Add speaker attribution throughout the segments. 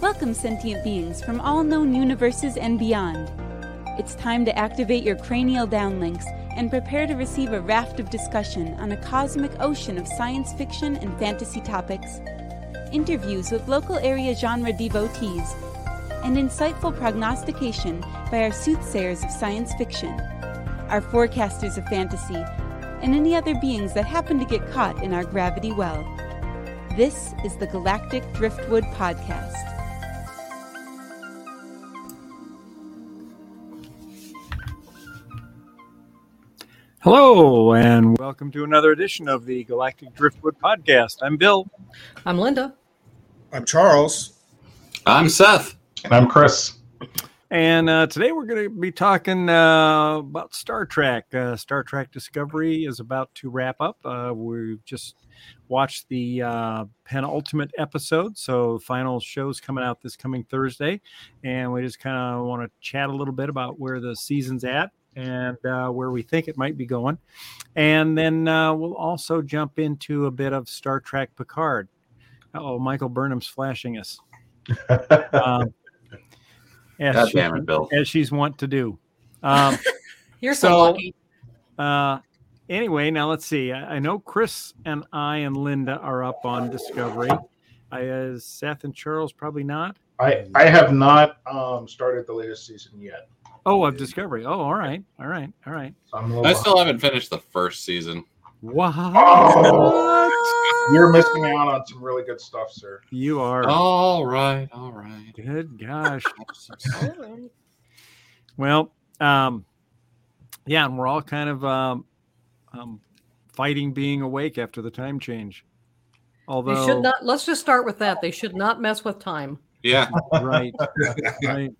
Speaker 1: Welcome, sentient beings from all known universes and beyond. It's time to activate your cranial downlinks and prepare to receive a raft of discussion on a cosmic ocean of science fiction and fantasy topics, interviews with local area genre devotees, and insightful prognostication by our soothsayers of science fiction, our forecasters of fantasy, and any other beings that happen to get caught in our gravity well. This is the Galactic Driftwood Podcast.
Speaker 2: Hello, and welcome to another edition of the Galactic Driftwood Podcast. I'm Bill.
Speaker 3: I'm Linda.
Speaker 4: I'm Charles.
Speaker 5: I'm Seth.
Speaker 6: And I'm Chris.
Speaker 2: And uh, today we're going to be talking uh, about Star Trek. Uh, Star Trek Discovery is about to wrap up. Uh, we've just watched the uh, penultimate episode, so the final show's coming out this coming Thursday, and we just kind of want to chat a little bit about where the season's at and uh, where we think it might be going. And then uh, we'll also jump into a bit of Star Trek Picard. Oh, Michael Burnham's flashing us. um, as,
Speaker 5: God
Speaker 2: she-
Speaker 5: damn it, Bill.
Speaker 2: as she's wont to do. Um,
Speaker 3: You're so,
Speaker 2: So-
Speaker 3: lucky.
Speaker 2: uh, anyway, now let's see. I, I know Chris and I and Linda are up on Discovery. I, uh, Seth and Charles probably not.
Speaker 6: I, I have not um, started the latest season yet.
Speaker 2: Oh, of Discovery. Oh, all right, all right, all right.
Speaker 6: So I'm a little
Speaker 5: I still haven't finished the first season.
Speaker 2: What?
Speaker 6: Oh. You're missing out on some really good stuff, sir.
Speaker 2: You are.
Speaker 5: All right, all right.
Speaker 2: Good gosh. Well, um, yeah, and we're all kind of um, um, fighting being awake after the time change.
Speaker 3: Although They
Speaker 2: Although,
Speaker 3: should not. Let's just start with that. They should not mess with time.
Speaker 5: Yeah,
Speaker 2: right, right,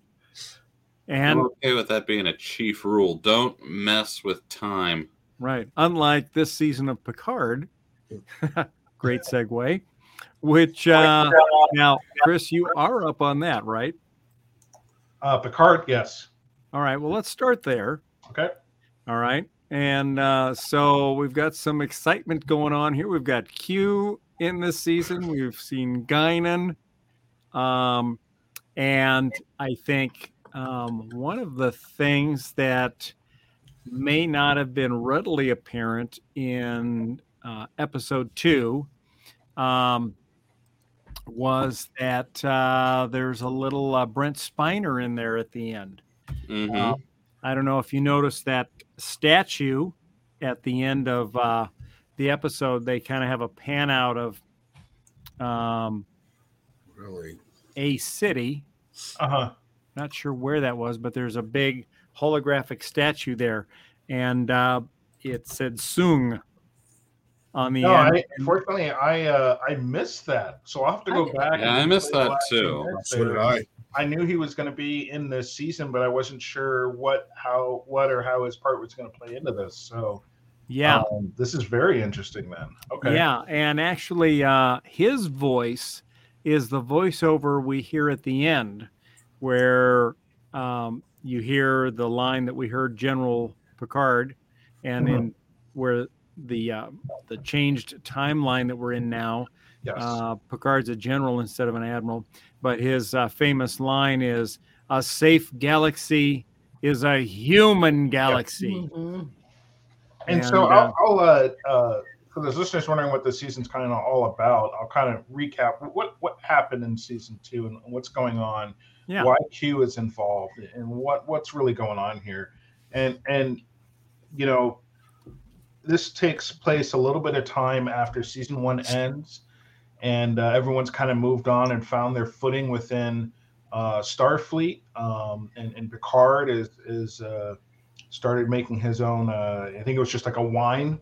Speaker 2: and
Speaker 5: I'm okay with that being a chief rule. Don't mess with time.
Speaker 2: Right. Unlike this season of Picard, great segue. Which uh, now, Chris, you are up on that, right?
Speaker 6: Uh, Picard, yes.
Speaker 2: All right. Well, let's start there.
Speaker 6: Okay.
Speaker 2: All right. And uh, so we've got some excitement going on here. We've got Q in this season. We've seen Guinan. Um, and I think um, one of the things that may not have been readily apparent in uh, episode two um, was that uh, there's a little uh, Brent Spiner in there at the end.
Speaker 5: hmm
Speaker 2: Uh, I don't know if you noticed that statue at the end of uh, the episode. They kind of have a pan out of um,
Speaker 4: Really?
Speaker 2: a city.
Speaker 6: Uh huh.
Speaker 2: Not sure where that was, but there's a big holographic statue there, and uh, it said "Soong" on the
Speaker 6: No,
Speaker 2: end.
Speaker 6: I, unfortunately, I uh, I missed that, so I'll have to go
Speaker 3: I-
Speaker 6: back.
Speaker 5: Yeah,
Speaker 6: and
Speaker 5: I missed that too.
Speaker 4: So did. I.
Speaker 6: I knew he was going to be in this season, but I wasn't sure what, how, what, or how his part was going to play into this. So,
Speaker 2: yeah,
Speaker 6: um, this is very interesting. Then, okay,
Speaker 2: Yeah, and actually, uh, his voice is the voiceover we hear at the end, where um, you hear the line that we heard General Picard, and in where the uh, the changed timeline that we're in now,
Speaker 6: yes,
Speaker 2: uh, Picard's a general instead of an admiral. But his uh, famous line is, "A safe galaxy is a human galaxy."
Speaker 3: Mhm.
Speaker 6: And, so
Speaker 2: And, uh,
Speaker 6: I'll, I'll uh, uh, for those listeners wondering what the season's kind of all about, I'll kind of recap what what happened in season two and what's going on,
Speaker 2: Yeah.
Speaker 6: why Q is involved, and what what's really going on here, and and you know, this takes place a little bit of time after season one ends, and uh, everyone's kind of moved on and found their footing within uh, Starfleet, um, and, and Picard is is. Uh, started making his own uh, i think it was just like a wine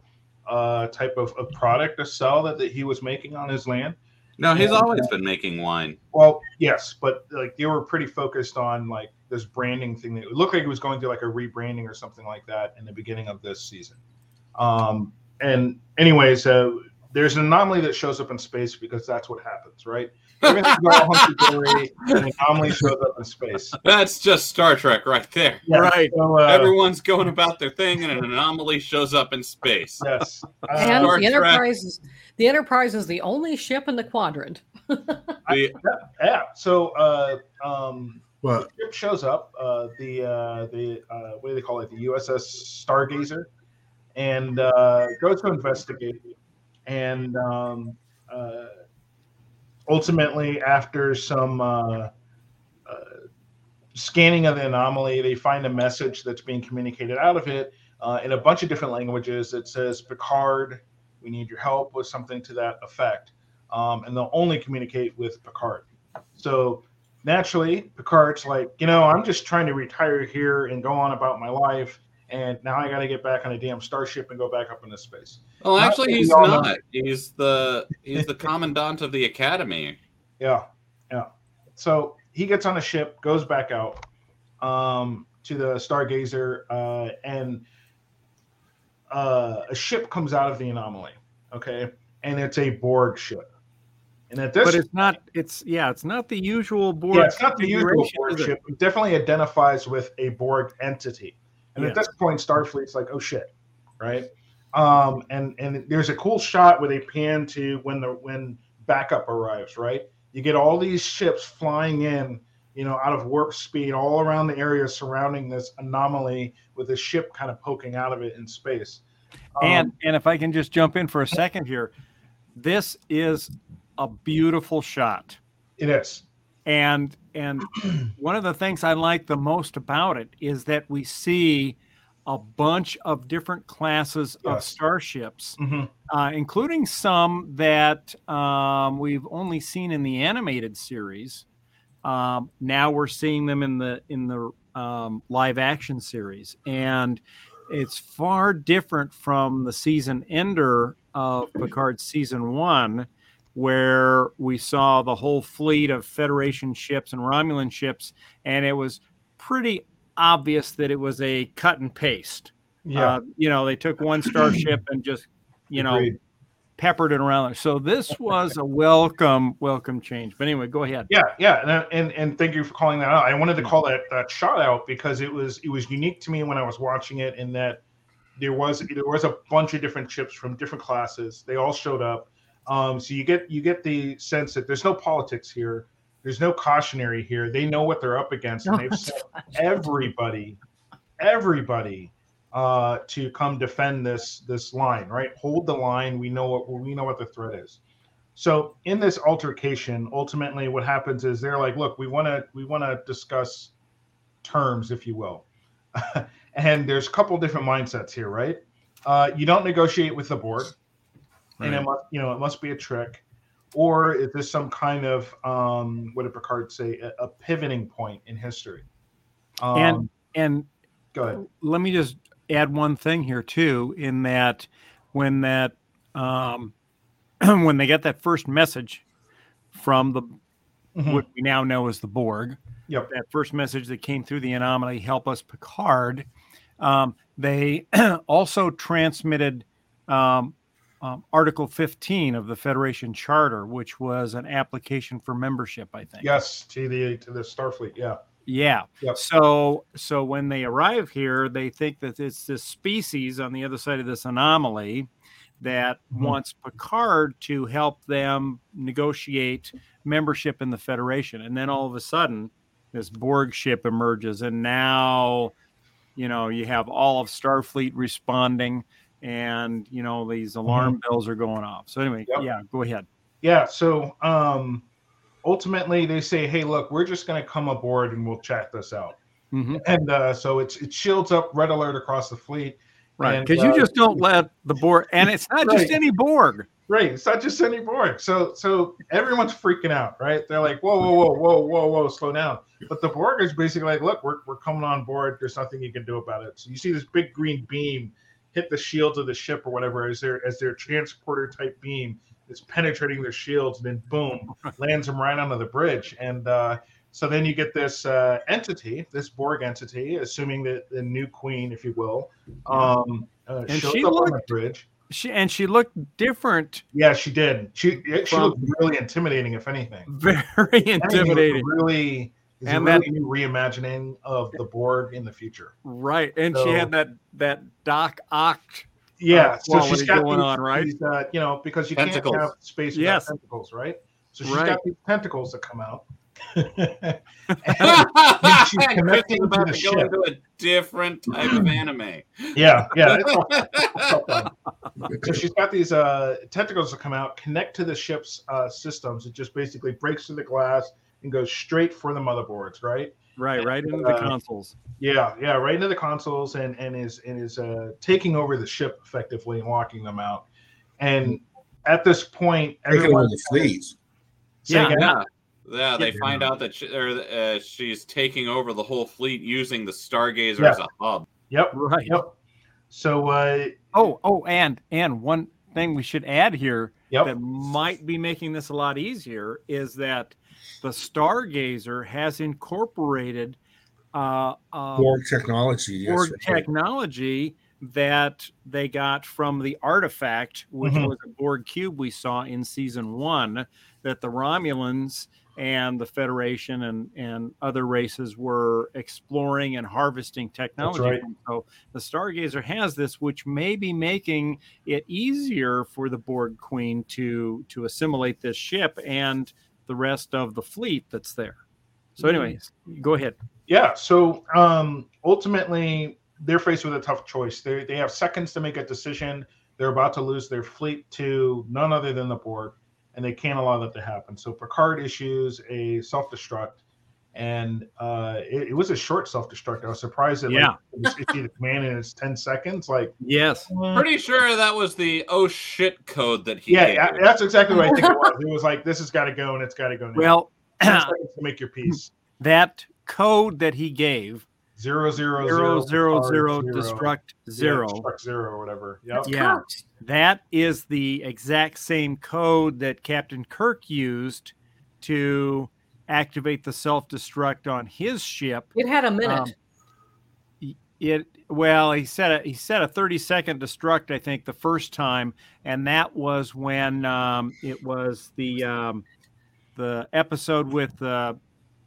Speaker 6: uh, type of, of product to sell that, that he was making on his land
Speaker 5: No, he's
Speaker 6: Yeah.
Speaker 5: always been making wine.
Speaker 6: well yes but like they were pretty focused on like this branding thing that it looked like it was going through like a rebranding or something like that in the beginning of this season um, and anyways uh, there's an anomaly that shows up in space because that's what happens, right? Everything's all hunky-dory, and an anomaly shows up in space.
Speaker 5: That's just Star Trek right there.
Speaker 6: Yeah,
Speaker 2: Right.
Speaker 6: So, uh,
Speaker 5: Everyone's going about their thing, and an anomaly shows up in space.
Speaker 6: yes. Uh,
Speaker 3: And
Speaker 5: Star
Speaker 3: the
Speaker 5: Trek.
Speaker 3: Enterprise is the Enterprise is the only ship in the quadrant.
Speaker 5: The-
Speaker 6: yeah. So uh, um,
Speaker 4: What?
Speaker 6: ship shows up. Uh, the uh, the uh, what do they call it? The USS Stargazer, and uh, goes to investigate. And um, uh, ultimately, after some uh, uh, scanning of the anomaly, they find a message that's being communicated out of it uh, in a bunch of different languages. It says, "Picard, we need your help," with something to that effect. Um, and they'll only communicate with Picard. So naturally, Picard's like, you know, I'm just trying to retire here and go on about my life, and now I got to get back on a damn starship and go back up into space.
Speaker 5: well, actually, he's
Speaker 6: all know.
Speaker 5: not. He's the he's the commandant of the academy.
Speaker 6: Yeah, yeah. So he gets on a ship, goes back out um, to the Stargazer, uh, and uh, a ship comes out of the anomaly. Okay, and it's a Borg ship. And at this,
Speaker 2: But it's not. It's yeah. It's not the usual Borg.
Speaker 6: yeah, it's not the usual Borg ship. It definitely identifies with a Borg entity. And
Speaker 2: Yeah.
Speaker 6: at this point, Starfleet's like, oh shit, right? Um, and and there's a cool shot where they pan to when the when backup arrives, right? You get all these ships flying in, you know, out of warp speed all around the area surrounding this anomaly with a ship kind of poking out of it in space. Um,
Speaker 2: And and if I can just jump in for a second here, this is a beautiful shot.
Speaker 6: it is.
Speaker 2: And and one of the things I like the most about it is that we see a bunch of different classes of
Speaker 6: Yes.
Speaker 2: starships,
Speaker 6: Mhm.
Speaker 2: uh, including some that um, we've only seen in the animated series. Um, now we're seeing them in the in the um, live action series, and it's far different from the season ender of Picard season one, where we saw the whole fleet of Federation ships and Romulan ships, and it was pretty obvious that it was a cut and paste.
Speaker 6: Yeah.
Speaker 2: Uh, you know, they took one starship and just, you know,
Speaker 6: Agreed.
Speaker 2: Peppered it around. So this was a welcome, welcome change. But anyway, go ahead.
Speaker 6: Yeah, yeah, and, and and thank you for calling that out. I wanted to call that that shot out because it was it was unique to me when I was watching it in that there was there was a bunch of different chips from different classes. They all showed up. Um, so you get you get the sense that there's no politics here. There's no cautionary here. They know what they're up against, and they've sent everybody, everybody, uh, to come defend this this line. Right, hold the line. We know what we know what the threat is. So in this altercation, ultimately, what happens is they're like, "Look, we want to we want to discuss terms, if you will." and there's a couple different mindsets here, right? Uh, you don't negotiate with the Borg, and it must you know it must be a trick, or is this some kind of um, what did Picard say? A, a pivoting point in history. Um,
Speaker 2: And and
Speaker 6: go ahead.
Speaker 2: let me just add one thing here too in that when that um when they get that first message from the
Speaker 6: Mhm.
Speaker 2: what we now know as the borg
Speaker 6: Yep.
Speaker 2: that first message that came through the anomaly help us picard um, they also transmitted um, um, article 15 of the federation charter which was an application for membership i think
Speaker 6: Yes, to the to the Starfleet. Yeah.
Speaker 2: Yeah.
Speaker 6: Yep.
Speaker 2: So so when they arrive here, they think that it's this species on the other side of this anomaly that
Speaker 6: Mhm.
Speaker 2: wants Picard to help them negotiate membership in the Federation. And then all of a sudden, this Borg ship emerges, and now you know you have all of Starfleet responding, and you know these alarm bells are going off. So anyway,
Speaker 6: Yep.
Speaker 2: yeah, go ahead.
Speaker 6: Yeah. So um, ultimately, they say, "Hey, look, we're just going to come aboard and we'll chat this out."
Speaker 2: Mhm.
Speaker 6: And uh, so it's it shields up red alert across the fleet.
Speaker 2: Right, because
Speaker 6: uh,
Speaker 2: you just don't let the Borg, and it's not just any Borg.
Speaker 6: Right. It's not just any Borg. So so everyone's freaking out, right? They're like, whoa, whoa, whoa, whoa, whoa, whoa, slow down. But the Borg is basically like, look, we're, we're coming on board. There's nothing you can do about it. So you see this big green beam hit the shields of the ship or whatever as their as their transporter type beam is penetrating their shields and then boom lands them right onto the bridge. And uh, so then you get this uh, entity, this Borg entity, assuming that the new queen, if you will, um, uh,
Speaker 2: And
Speaker 6: shows
Speaker 2: she
Speaker 6: up on the
Speaker 2: looked-
Speaker 6: bridge.
Speaker 2: she and she looked different,
Speaker 6: Yeah, she did. She she looked really intimidating, if anything.
Speaker 2: very
Speaker 6: Anything
Speaker 2: intimidating.
Speaker 6: Really, is
Speaker 2: And
Speaker 6: a
Speaker 2: that-
Speaker 6: really new reimagining of the Borg in the future.
Speaker 2: Right, and she had that that Doc Ock.
Speaker 6: Yeah, so she's got
Speaker 2: going
Speaker 6: these,
Speaker 2: on, right?
Speaker 6: these, uh, you know, because you
Speaker 5: Tentacles.
Speaker 6: can't have space without
Speaker 2: Yes.
Speaker 6: tentacles, right? So she's
Speaker 2: Right.
Speaker 6: got these tentacles that come out. and
Speaker 5: She's
Speaker 6: she's connecting to
Speaker 5: about
Speaker 6: the
Speaker 5: to go
Speaker 6: ship.
Speaker 5: into a different type of anime.
Speaker 6: Yeah, yeah. it's all- it's all so she's got these uh, tentacles that come out, connect to the ship's uh, systems. It just basically breaks through the glass and goes straight for the motherboards, right?
Speaker 2: Right, right into the
Speaker 6: Uh,
Speaker 2: consoles.
Speaker 6: Yeah, yeah, right into the consoles and and is and is uh, taking over the ship effectively and locking them out. And at this point,
Speaker 4: Taking over
Speaker 6: everyone
Speaker 4: the fleas.
Speaker 2: Yeah.
Speaker 5: Yeah. Yeah, they
Speaker 6: Yeah.
Speaker 5: find out that she, or, uh, she's taking over the whole fleet using the Stargazer
Speaker 6: Yeah.
Speaker 5: as a hub.
Speaker 6: Yep,
Speaker 2: Right.
Speaker 6: yep. So uh,
Speaker 2: Oh, oh, and and one thing we should add here
Speaker 6: yep,
Speaker 2: that might be making this a lot easier is that the Stargazer has incorporated uh, uh,
Speaker 4: Borg technology. Yes,
Speaker 2: Borg
Speaker 4: right.
Speaker 2: technology that they got from the artifact, which
Speaker 6: Mhm.
Speaker 2: was a Borg cube we saw in season one, that the Romulans and the Federation and, and other races were exploring and harvesting technology.
Speaker 6: right.
Speaker 2: So the Stargazer has this, which may be making it easier for the Borg Queen to to assimilate this ship and the rest of the fleet that's there. So,
Speaker 6: Mm-hmm.
Speaker 2: anyways, go ahead.
Speaker 6: yeah. So um, ultimately, they're faced with a tough choice. They they have seconds to make a decision. They're about to lose their fleet to none other than the Borg, and they can't allow that to happen. So Picard issues a self destruct, and uh, it, it was a short self destruct. I was surprised that
Speaker 2: Yeah.
Speaker 6: like, it was issued a in its ten seconds. Like,
Speaker 2: Yes.
Speaker 5: Pretty sure that was the oh shit code that he
Speaker 6: yeah,
Speaker 5: gave.
Speaker 6: yeah, that's exactly what I think it was. It was like this has got to go and it's got to go now.
Speaker 2: Well,
Speaker 6: to make your piece.
Speaker 2: that code that he gave
Speaker 6: Zero zero
Speaker 2: zero zero zero
Speaker 6: Picard,
Speaker 2: destruct
Speaker 6: Yeah,
Speaker 2: zero
Speaker 6: destruct zero or whatever. Yep.
Speaker 2: yeah that is the exact same code that captain kirk used to activate the self-destruct on his ship
Speaker 3: It had a minute.
Speaker 2: Um, it well he said a, he said a 30 second destruct i think the first time and that was when um, it was the um, the episode with the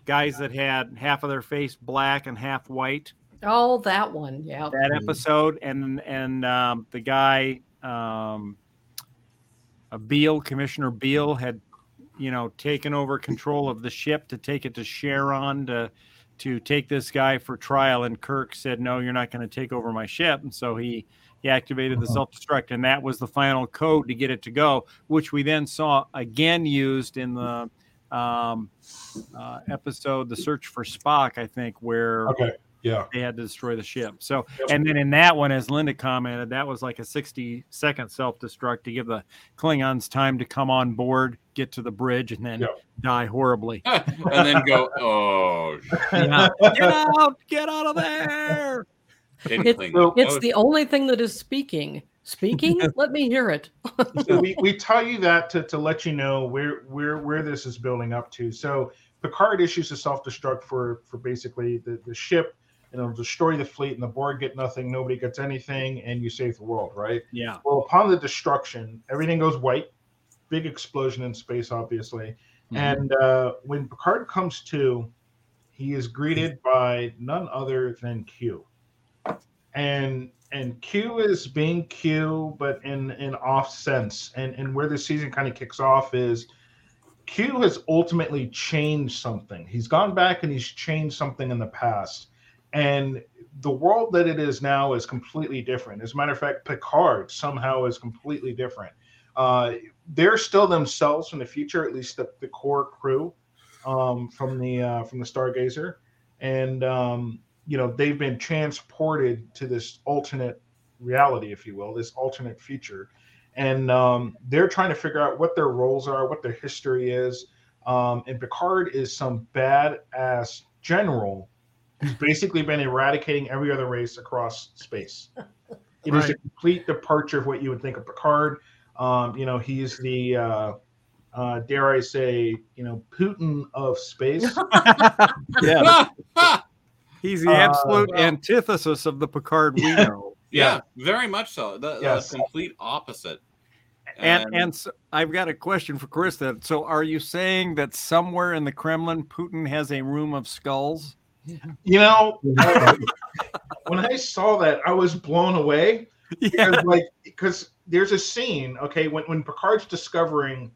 Speaker 2: guys that had half of their face black and half white
Speaker 3: oh, that one. Yeah.
Speaker 2: that episode and and um, the guy um, uh, Beale Commissioner Beale had you know taken over control of the ship to take it to Cheron to to take this guy for trial and Kirk said no you're not going to take over my ship and so he he activated the
Speaker 6: Uh-huh.
Speaker 2: self destruct and that was the final code to get it to go which we then saw again used in the um, uh, episode the search for Spock I think where
Speaker 6: Okay. Yeah.
Speaker 2: they had to destroy the ship. So,
Speaker 6: Yep.
Speaker 2: and then in that one, as Linda commented, that was like a 60 second self destruct to give the Klingons time to come on board, get to the bridge, and then
Speaker 6: Yep.
Speaker 2: die horribly.
Speaker 5: and then go, oh.
Speaker 2: Yeah. get out! Get out of there!
Speaker 5: Inkling.
Speaker 6: so-
Speaker 3: It's
Speaker 5: Oh,
Speaker 3: the only thing that is speaking. Speaking? Let me hear it.
Speaker 6: so we, we tell you that to, to let you know where where where this is building up to. So Picard issues a self destruct for for basically the, the ship, and it'll destroy the fleet, and the Borg get nothing, nobody gets anything, and you save the world, right?
Speaker 2: Yeah.
Speaker 6: Well, upon the destruction, everything goes white. Big explosion in space, obviously.
Speaker 2: Mhm.
Speaker 6: And uh, when Picard comes to, he is greeted by none other than Q. And and Q is being Q, but in an off sense. And and where the season kind of kicks off is Q has ultimately changed something. He's gone back and he's changed something in the past. And the world that it is now is completely different. As a matter of fact, Picard somehow is completely different. Uh, they're still themselves in the future, at least the, the core crew um, from the uh, from the Stargazer, and um, you know they've been transported to this alternate reality, if you will, this alternate future, and um, they're trying to figure out what their roles are, what their history is. Um, and Picard is some badass general who's basically been eradicating every other race across space. It is a complete departure of what you would think of Picard. Um, you know, he's the uh, uh, dare I say, you know, Putin of space.
Speaker 2: Yeah. He's the
Speaker 6: Uh,
Speaker 2: absolute
Speaker 5: well-
Speaker 2: antithesis of the Picard we know.
Speaker 5: Yeah, very much so. The,
Speaker 6: Yes.
Speaker 5: the complete opposite.
Speaker 2: And and so I've got a question for Krista. So, are you saying that somewhere in the Kremlin, Putin has a room of skulls?
Speaker 6: You know, when I saw that, I was blown away. because like because there's a scene okay when, when picard's discovering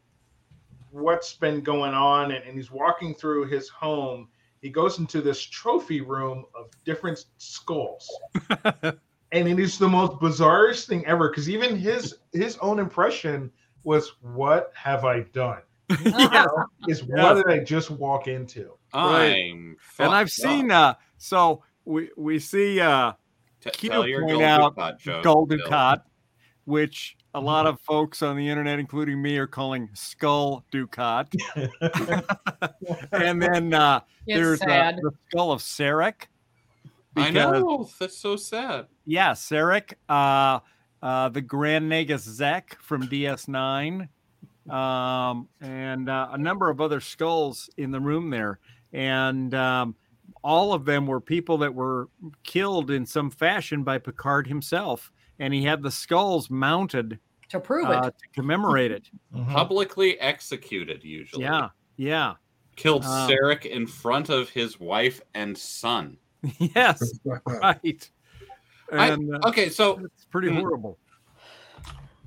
Speaker 6: what's been going on and, and he's walking through his home he goes into this trophy room of different skulls. And it is the most bizarrest thing ever because even his his own impression was what have i done
Speaker 2: yeah.
Speaker 6: is what did i just walk into
Speaker 2: right.
Speaker 5: I'm
Speaker 2: And I've seen uh so we we see uh
Speaker 5: T-
Speaker 2: Q
Speaker 5: tell your
Speaker 2: point out
Speaker 5: Dukat joke,
Speaker 2: Gold
Speaker 5: Bill.
Speaker 2: Dukat, which a lot of folks on the internet, including me, are calling Skull Dukat. and then uh, there's uh, the Skull of Sarek.
Speaker 5: I know that's so sad.
Speaker 2: Yeah, Sarek, uh, uh, the Grand Nagus Zek from DS9, um, and uh, a number of other skulls in the room there. And um, all of them were people that were killed in some fashion by Picard himself. And he had the skulls mounted
Speaker 3: to prove
Speaker 2: uh,
Speaker 3: it.
Speaker 2: to commemorate it.
Speaker 5: Publicly executed, usually.
Speaker 2: Yeah, yeah.
Speaker 5: Killed
Speaker 2: Um,
Speaker 5: Sarek in front of his wife and son.
Speaker 2: yes, right. And uh,
Speaker 5: Okay, so
Speaker 2: it's pretty
Speaker 5: mm.
Speaker 2: horrible.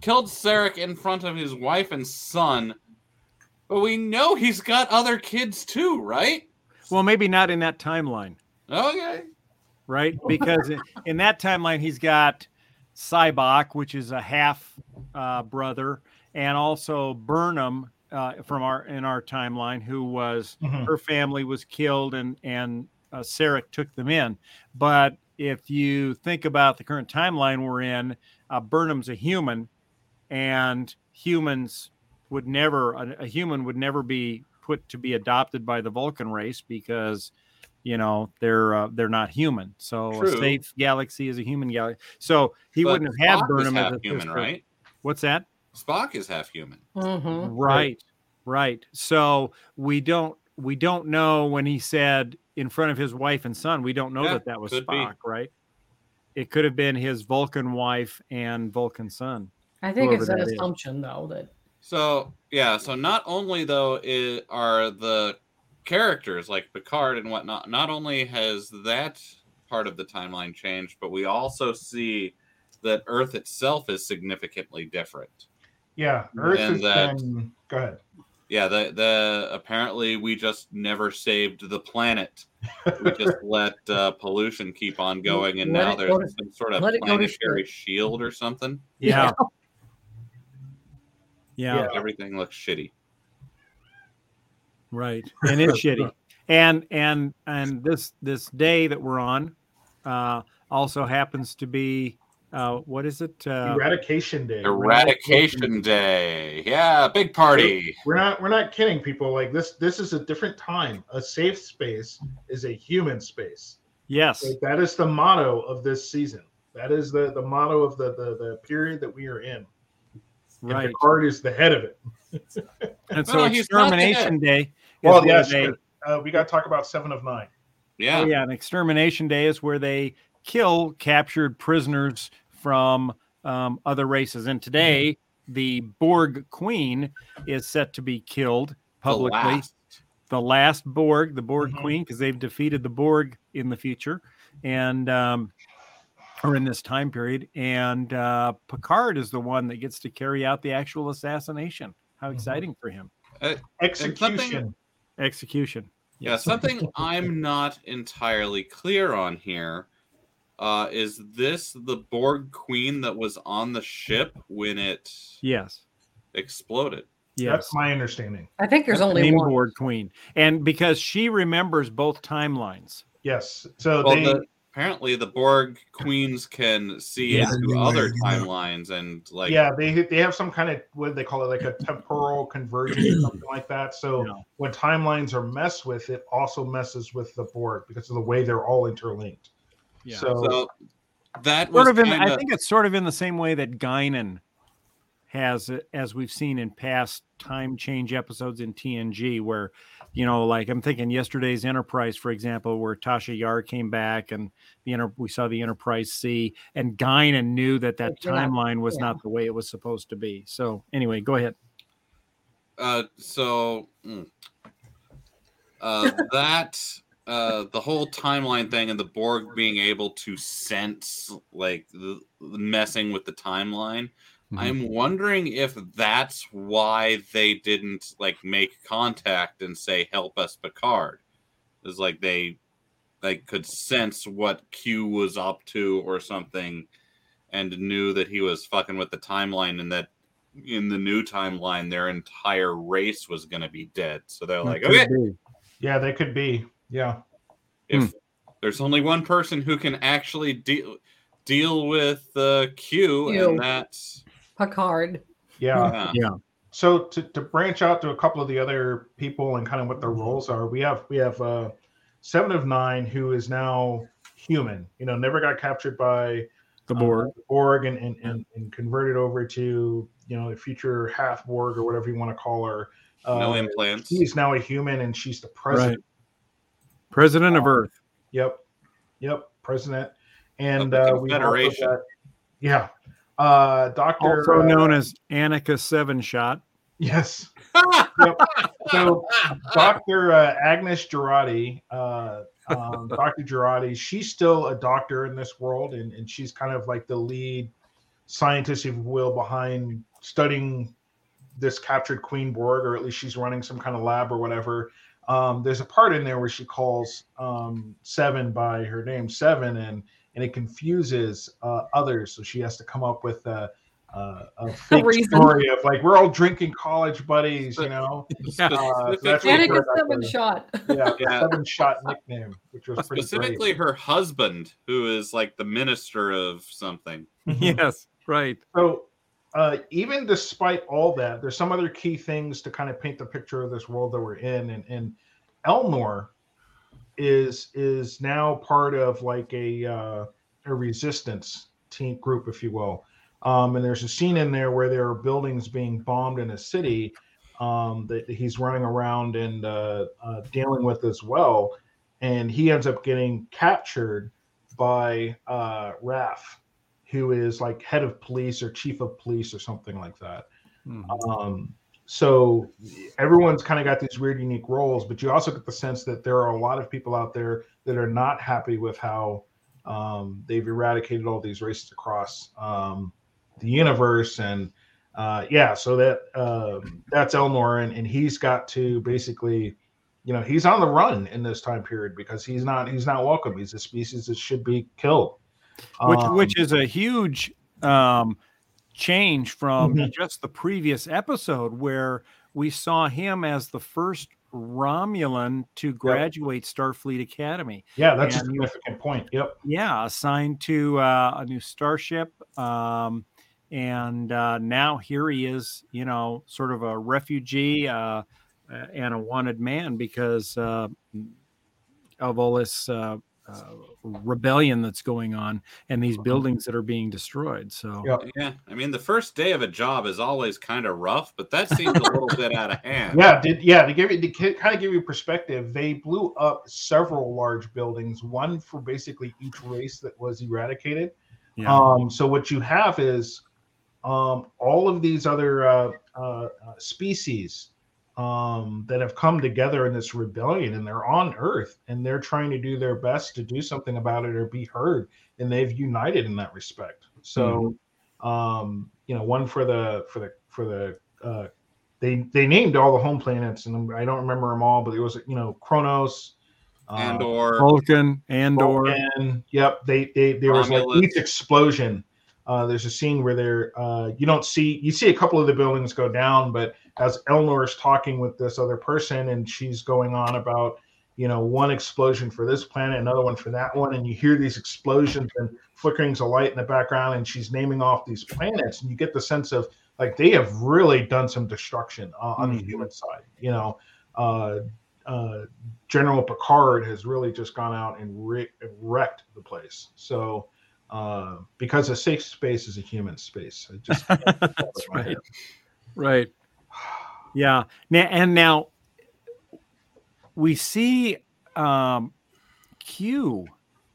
Speaker 5: Killed Sarek in front of his wife and son. But we know he's got other kids too, right?
Speaker 2: Well, maybe not in that timeline.
Speaker 5: Okay.
Speaker 2: right? Because in, in that timeline, he's got Sybok, which is a half uh, brother, and also Burnham uh, from our in our timeline, who was
Speaker 6: Mhm.
Speaker 2: her family was killed, and and uh, Sarek took them in. But if you think about the current timeline we're in, uh, Burnham's a human, and humans would never a, a human would never be put to be adopted by the Vulcan race because you know they're uh, they're not human. So
Speaker 5: True.
Speaker 2: a safe galaxy is a human galaxy. So he
Speaker 5: But
Speaker 2: wouldn't have had
Speaker 5: Spock is
Speaker 2: Burnham as a
Speaker 5: human,
Speaker 2: sister.
Speaker 5: right?
Speaker 2: What's that?
Speaker 5: Spock is half human.
Speaker 3: Mhm.
Speaker 2: Right, right. So we don't we don't know when he said in front of his wife and son. We don't know
Speaker 5: Yeah,
Speaker 2: that that was
Speaker 5: could be.
Speaker 2: Spock, right? It could have been his Vulcan wife and Vulcan son.
Speaker 3: I think it's an
Speaker 2: that is.
Speaker 3: assumption though that
Speaker 5: So yeah, so not only though i are the characters like Picard and whatnot, not only has that part of the timeline changed, but we also see that Earth itself is significantly different.
Speaker 6: yeah earth
Speaker 5: And
Speaker 6: has
Speaker 5: that-
Speaker 6: been go ahead
Speaker 5: Yeah, the the apparently we just never saved the planet. We just let uh, pollution keep on going, and
Speaker 3: Let
Speaker 5: now there's
Speaker 3: go to-
Speaker 5: some sort of
Speaker 3: let it go to
Speaker 5: planetary shield or something.
Speaker 2: Yeah. Yeah.
Speaker 6: Yeah.
Speaker 5: Everything looks shitty.
Speaker 2: Right. And it's shitty. And and and this this day that we're on uh also happens to be uh what is it? Uh
Speaker 6: eradication day
Speaker 5: Eradication Day. Yeah, big party.
Speaker 6: we're not we're not kidding people like this this is a different time a safe space is a human space
Speaker 2: yes.
Speaker 6: Like, that is the motto of this season that is the the motto of the the, the period that we are in and
Speaker 2: Right.
Speaker 6: Picard is the head of it
Speaker 2: And so
Speaker 5: he's not
Speaker 2: extermination day is
Speaker 6: well
Speaker 2: where
Speaker 6: yeah
Speaker 2: they,
Speaker 6: uh, we got to talk about seven of nine
Speaker 5: Yeah.
Speaker 2: Oh, yeah, an extermination day is where they kill captured prisoners from um, other races. And today, the Borg Queen is set to be killed
Speaker 5: The
Speaker 2: publicly.
Speaker 5: last.
Speaker 2: The last Borg, the Borg
Speaker 6: Mhm.
Speaker 2: Queen, because they've defeated the Borg in the future, and um, or in this time period. And uh, Picard is the one that gets to carry out the actual assassination. How
Speaker 6: Mhm.
Speaker 2: exciting for him!
Speaker 6: execution
Speaker 2: Execution.
Speaker 5: Yeah, something I'm not entirely clear on here. Uh, is this the Borg Queen that was on the ship when it
Speaker 2: Yes.
Speaker 5: exploded?
Speaker 2: Yes.
Speaker 6: that's my understanding
Speaker 3: I think there's
Speaker 2: That's the
Speaker 3: only
Speaker 2: name
Speaker 3: one.
Speaker 2: Borg Queen, and because she remembers both timelines.
Speaker 6: yes so
Speaker 5: Well,
Speaker 6: they
Speaker 5: the, apparently the Borg Queens can see
Speaker 2: Yeah.
Speaker 5: into other timelines and like
Speaker 6: yeah they they have some kind of what do they call it like a temporal convergence or something like that so
Speaker 2: Yeah.
Speaker 6: when timelines are messed with it also messes with the Borg because of the way they're all interlinked
Speaker 2: Yeah.
Speaker 6: so,
Speaker 5: so that was
Speaker 2: Sort of in,
Speaker 5: kinda,
Speaker 2: I think it's sort of in the same way that Guinan has, as we've seen in past time change episodes in TNG, where, you know, like I'm thinking yesterday's Enterprise, for example, where Tasha Yar came back and the Enter- we saw the Enterprise C, and Guinan knew that that
Speaker 3: Yeah.
Speaker 2: timeline was
Speaker 3: Yeah.
Speaker 2: not the way it was supposed to be. So anyway, go ahead.
Speaker 5: Uh, so mm. uh, that uh, the whole timeline thing and the Borg being able to sense like the, the messing with the timeline.
Speaker 2: Mhm.
Speaker 5: I'm wondering if that's why they didn't like make contact and say help us Picard. Is like they like could sense what Q was up to or something and knew that he was fucking with the timeline and that in the new timeline their entire race was going to be dead. So they're like, okay,
Speaker 2: be.
Speaker 6: Yeah, they could be. Yeah.
Speaker 5: if there's only one person who can actually deal deal with uh, Q,
Speaker 3: Q.
Speaker 5: and that's
Speaker 3: Picard.
Speaker 6: Yeah.
Speaker 5: yeah.
Speaker 2: Yeah.
Speaker 6: So to, to branch out to a couple of the other people and kind of what their roles are, we have we have uh, Seven of Nine, who is now human. You know, never got captured by
Speaker 2: The
Speaker 6: uh,
Speaker 2: board.
Speaker 6: Borg and, and, and, and converted over to you know the future half Borg or whatever you want to call her. Uh,
Speaker 5: no implants.
Speaker 6: She's now a human, and she's the president.
Speaker 2: President of Earth.
Speaker 6: Yep, yep, president. And uh, we also
Speaker 5: Confederation.
Speaker 6: got, yeah, uh, Doctor.
Speaker 2: Also
Speaker 6: uh,
Speaker 2: known as Annika Seven Shot.
Speaker 6: yes. Yep. So Dr. Uh, Agnes Jurati, uh, um, Dr. Jurati, she's still a doctor in this world, and, and she's kind of like the lead scientist, if you will, behind studying this captured Queen Borg, or at least she's running some kind of lab or whatever. Um, there's a part in there where she calls um, Seven by her name, Seven, and and it confuses uh, others, so she has to come up with a, a, a fake
Speaker 3: reason.
Speaker 6: story of like we're all drinking college buddies, you know.
Speaker 2: Yeah.
Speaker 6: Uh, so that's
Speaker 5: Specifically,
Speaker 6: what
Speaker 3: seven shot.
Speaker 6: yeah,
Speaker 5: Yeah.
Speaker 6: seven shot nickname, which was pretty
Speaker 5: specifically her husband, who is like the minister of something.
Speaker 2: Yes, right.
Speaker 6: So, uh, even despite all that, there's some other key things to kind of paint the picture of this world that we're in, and, and Elnor is is now part of like a uh, a resistance team group, if you will. Um, and there's a scene in there where there are buildings being bombed in a city um, that he's running around and uh, uh, dealing with as well, and he ends up getting captured by uh, Raf, who is like head of police or chief of police or something like that.
Speaker 2: Mhm.
Speaker 6: Um, so everyone's kind of got these weird, unique roles, but you also get the sense that there are a lot of people out there that are not happy with how um, they've eradicated all these races across um, the universe. And uh, yeah, so that um, that's Elnor, and, and he's got to basically, you know, he's on the run in this time period because he's not he's not welcome. He's a species that should be killed.
Speaker 2: which
Speaker 6: Um,
Speaker 2: which is a huge um, change from
Speaker 6: Mhm.
Speaker 2: just the previous episode where we saw him as the first Romulan to graduate Starfleet Academy.
Speaker 6: yeah, that's a
Speaker 2: and-
Speaker 6: significant point. Yep.
Speaker 2: Yeah, assigned to uh, a new starship, um, and uh, now here he is. You know, sort of a refugee uh, uh, and a wanted man because uh, of all this. Uh, rebellion that's going on and these buildings that are being destroyed. So
Speaker 6: Yeah.
Speaker 5: Yeah, I mean the first day of a job is always kind of rough, but that seems a little bit out of hand.
Speaker 6: Yeah, did yeah to give you to kind of give you perspective, they blew up several large buildings, one for basically each race that was eradicated.
Speaker 2: yeah,
Speaker 6: Um, so what you have is um, all of these other uh, uh, uh, species um, that have come together in this rebellion, and they're on Earth, and they're trying to do their best to do something about it or be heard, and they've united in that respect. So, um, you know, one for the for the for the uh, they they named all the home planets, and I don't remember them all, but it was you know Kronos. uh,
Speaker 5: and or
Speaker 2: Vulcan, Andor.
Speaker 6: Vulcan. Yep, they they there was like
Speaker 5: Romulus.
Speaker 6: each explosion. Uh, there's a scene where they're uh, you don't see you see a couple of the buildings go down, but as Elnor is talking with this other person and she's going on about you know one explosion for this planet, another one for that one, and you hear these explosions and flickerings of light in the background, and she's naming off these planets, and you get the sense of like they have really done some destruction uh, on the
Speaker 2: Mhm.
Speaker 6: human side. You know, uh, uh, General Picard has really just gone out and, re- wrecked the place. So uh, because a safe space is a human space. I just
Speaker 2: That's right. Right. Yeah. Now and now we see um Q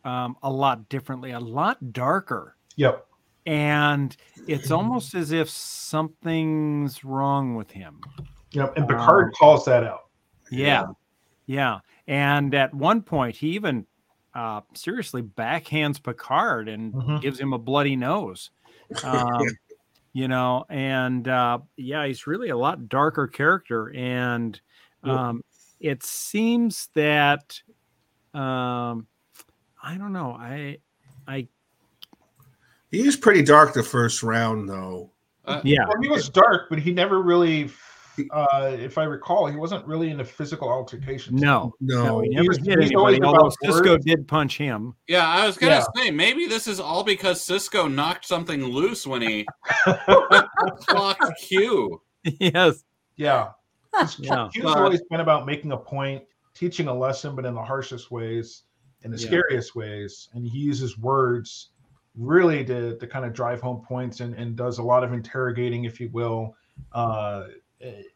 Speaker 2: um a lot differently, a lot darker.
Speaker 6: Yep.
Speaker 2: And it's almost as if something's wrong with him.
Speaker 6: Yep. And Picard
Speaker 2: Um,
Speaker 6: calls that out.
Speaker 2: Yeah. Yeah. And at one point he even uh seriously backhands Picard and
Speaker 6: Mhm.
Speaker 2: gives him a bloody nose. Um, you know, and uh, yeah, he's really a lot darker character, and
Speaker 6: Yep.
Speaker 2: um, it seems that um, I don't know, I, I,
Speaker 4: He was pretty dark the first round, though.
Speaker 5: Uh,
Speaker 2: yeah,
Speaker 6: Well, he was dark, but he never really, uh, if I recall, he wasn't really into physical altercations.
Speaker 2: no, no,
Speaker 4: No,
Speaker 2: he never
Speaker 6: he's-
Speaker 2: hit
Speaker 6: he's
Speaker 2: anybody. Although
Speaker 6: about
Speaker 2: Sisko
Speaker 6: words.
Speaker 2: did punch him.
Speaker 5: Yeah, I was gonna
Speaker 6: Yeah.
Speaker 5: say maybe this is all because Sisko knocked something loose when he clocked Q.
Speaker 2: yes,
Speaker 6: Yeah. His
Speaker 2: Yeah.
Speaker 6: Q's
Speaker 5: But-
Speaker 6: always been about making a point, teaching a lesson, but in the harshest ways, in the
Speaker 2: Yeah.
Speaker 6: scariest ways. And he uses words really to, to kind of drive home points and, and does a lot of interrogating, if you will. Uh,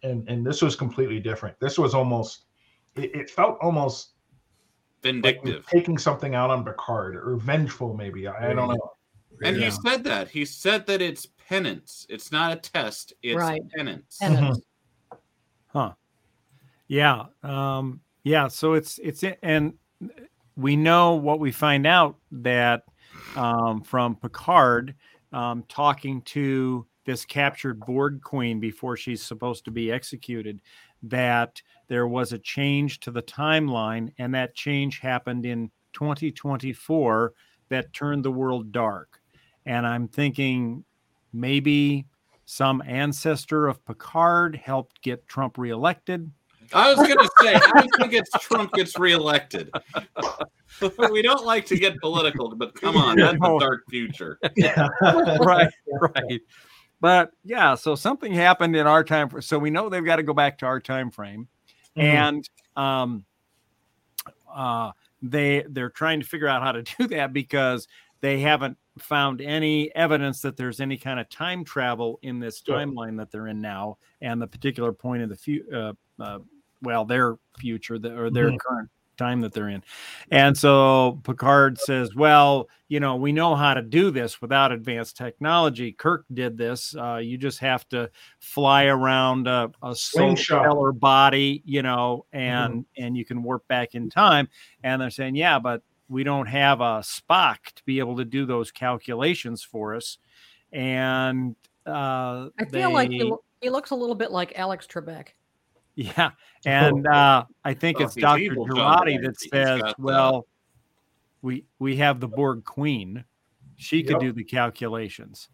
Speaker 6: and, and this was completely different. This was almost, it, it felt almost like
Speaker 5: Vindictive.
Speaker 6: taking something out on Picard or vengeful, maybe. I, I don't know.
Speaker 5: And
Speaker 2: Yeah.
Speaker 5: he said that. He said that it's penance. It's not a test. It's
Speaker 3: Right.
Speaker 5: penance.
Speaker 3: Huh?
Speaker 2: yeah, um, yeah. So it's it's and we know what we find out that um, from Picard um, talking to this captured Borg queen before she's supposed to be executed that there was a change to the timeline and that change happened in 2024 that turned the world dark. And i'm thinking maybe some ancestor of picard helped get trump reelected.
Speaker 5: I was gonna say, I don't think it's Trump gets reelected. we don't like to get political, but come on, that's a dark future.
Speaker 2: right right but yeah so something happened in our time fr- so we know they've got to go back to our time frame
Speaker 6: Mhm.
Speaker 2: and um uh they they're trying to figure out how to do that because they haven't found any evidence that there's any kind of time travel in this timeline that they're in now and the particular point of the future uh, uh, well their future the, or their
Speaker 6: Mhm.
Speaker 2: current time that they're in. And so picard says well you know we know how to do this without advanced technology. Kirk did this. Uh, you just have to fly around a, a solar body you know and and you can warp back in time. And they're saying yeah but we don't have a spock to be able to do those calculations for us. And uh
Speaker 3: I feel like he, he looks a little bit like Alex Trebek.
Speaker 2: Yeah, and uh, I think
Speaker 5: Well,
Speaker 2: it's Doctor
Speaker 5: Jurati
Speaker 2: that says, "Well, we we have the Borg Queen; she could do the calculations,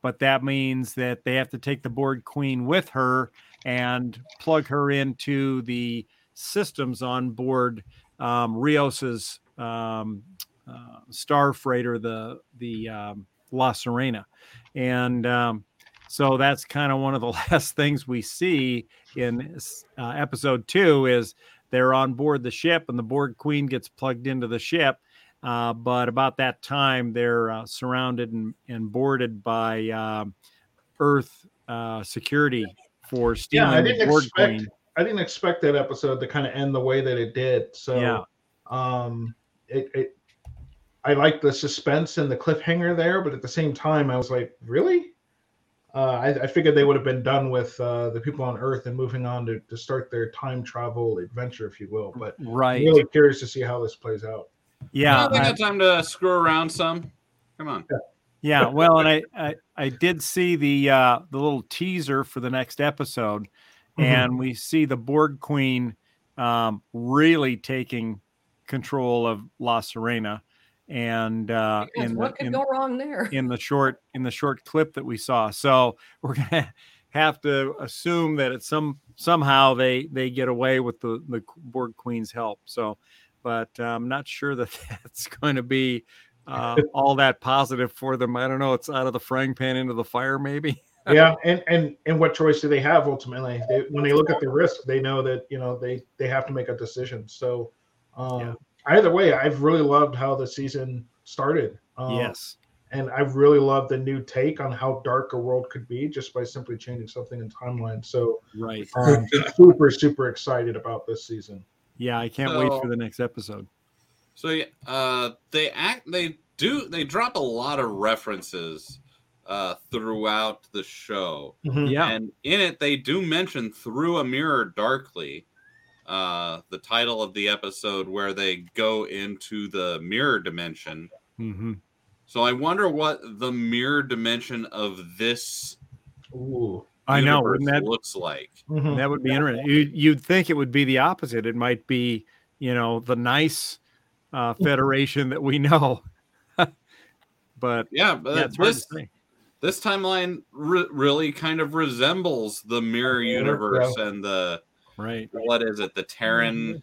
Speaker 2: but that means that they have to take the Borg Queen with her and plug her into the systems on board um, Rios's um, uh, star freighter, the the um, La Serena, and um, so that's kind of one of the last things we see in uh, episode two is they're on board the ship and the Borg Queen gets plugged into the ship. Uh, but about that time, they're uh, surrounded and, and boarded by um, Earth uh, security for stealing
Speaker 6: Yeah, I
Speaker 2: the
Speaker 6: didn't
Speaker 2: Borg
Speaker 6: expect
Speaker 2: Queen.
Speaker 6: I didn't expect that episode to kind of end the way that it did. So
Speaker 2: Yeah.
Speaker 6: um it, it I like the suspense and the cliffhanger there, but at the same time I was like, really? Uh, I, I figured they would have been done with uh, the people on Earth and moving on to, to start their time travel adventure, if you will. But I'm
Speaker 2: Right.
Speaker 6: really curious to see how this plays out.
Speaker 2: Yeah.
Speaker 5: They
Speaker 2: I-
Speaker 5: got time to screw around some. Come on.
Speaker 2: yeah well and I, I i did see the uh the little teaser for the next episode
Speaker 6: Mhm.
Speaker 2: and we see the borg queen um really taking control of la serena and uh
Speaker 3: Because
Speaker 2: in the,
Speaker 3: what could
Speaker 2: in,
Speaker 3: go wrong there?
Speaker 2: in the short in the short clip that we saw so we're gonna have to assume that it's some somehow they they get away with the the borg queen's help so but i'm not sure that that's going to be uh, all that positive for them i don't know it's out of the frying pan into the fire maybe
Speaker 6: yeah, and and and what choice do they have ultimately? They, when they look at the risk, they know that you know they they have to make a decision. So um,
Speaker 2: Yeah.
Speaker 6: Either way, I've really loved how the season started. Um,
Speaker 2: yes
Speaker 6: and I've really loved the new take on how dark a world could be just by simply changing something in timeline. So
Speaker 2: Right.
Speaker 6: um, super super excited about this season.
Speaker 2: Yeah, I can't wait for the next episode.
Speaker 5: So yeah, uh, they act. They do. They drop a lot of references uh, throughout the show,
Speaker 6: Mhm.
Speaker 2: Yeah.
Speaker 5: and in it they do mention "Through a Mirror Darkly," uh, the title of the episode, where they go into the mirror dimension.
Speaker 2: hmm
Speaker 5: So I wonder what the mirror dimension of this
Speaker 6: Ooh.
Speaker 2: I know.
Speaker 5: universe
Speaker 2: Wouldn't that
Speaker 5: looks like.
Speaker 6: Mhm.
Speaker 2: that would be interesting? You, you'd think it would be the opposite. It might be, you know, the nice uh, federation that we know. but
Speaker 5: Yeah, but
Speaker 2: yeah, it's
Speaker 5: this this timeline re- really kind of resembles the mirror
Speaker 6: Yeah,
Speaker 5: universe and the
Speaker 2: right.
Speaker 5: what is it? The Terran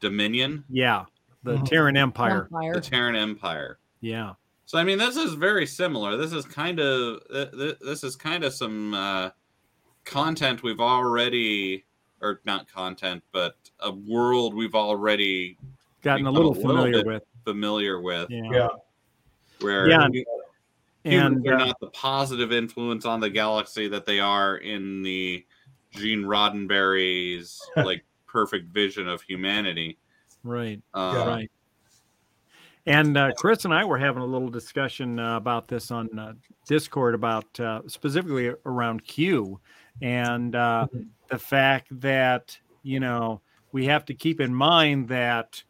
Speaker 5: Dominion,
Speaker 2: Yeah, the
Speaker 6: Mhm.
Speaker 2: Terran Empire.
Speaker 3: Empire.
Speaker 5: the Terran Empire.
Speaker 2: Yeah,
Speaker 5: So I mean, this is very similar. This is kind of th- th- this is kind of some uh, content we've already, or not content, but a world we've already
Speaker 2: gotten a little
Speaker 5: a little
Speaker 2: familiar
Speaker 5: bit
Speaker 2: with.
Speaker 5: familiar with.
Speaker 2: Yeah,
Speaker 6: Yeah.
Speaker 5: Where
Speaker 2: Yeah,
Speaker 5: hu- humans
Speaker 2: and
Speaker 5: are
Speaker 2: uh,
Speaker 5: not the positive influence on the galaxy that they are in the Gene Roddenberry's like perfect vision of humanity.
Speaker 2: right.
Speaker 5: Um,
Speaker 6: Yeah.
Speaker 2: Right. And uh, Chris and I were having a little discussion uh, about this on uh, Discord about uh, specifically around Q and uh,
Speaker 6: Mhm.
Speaker 2: the fact that, you know, we have to keep in mind that,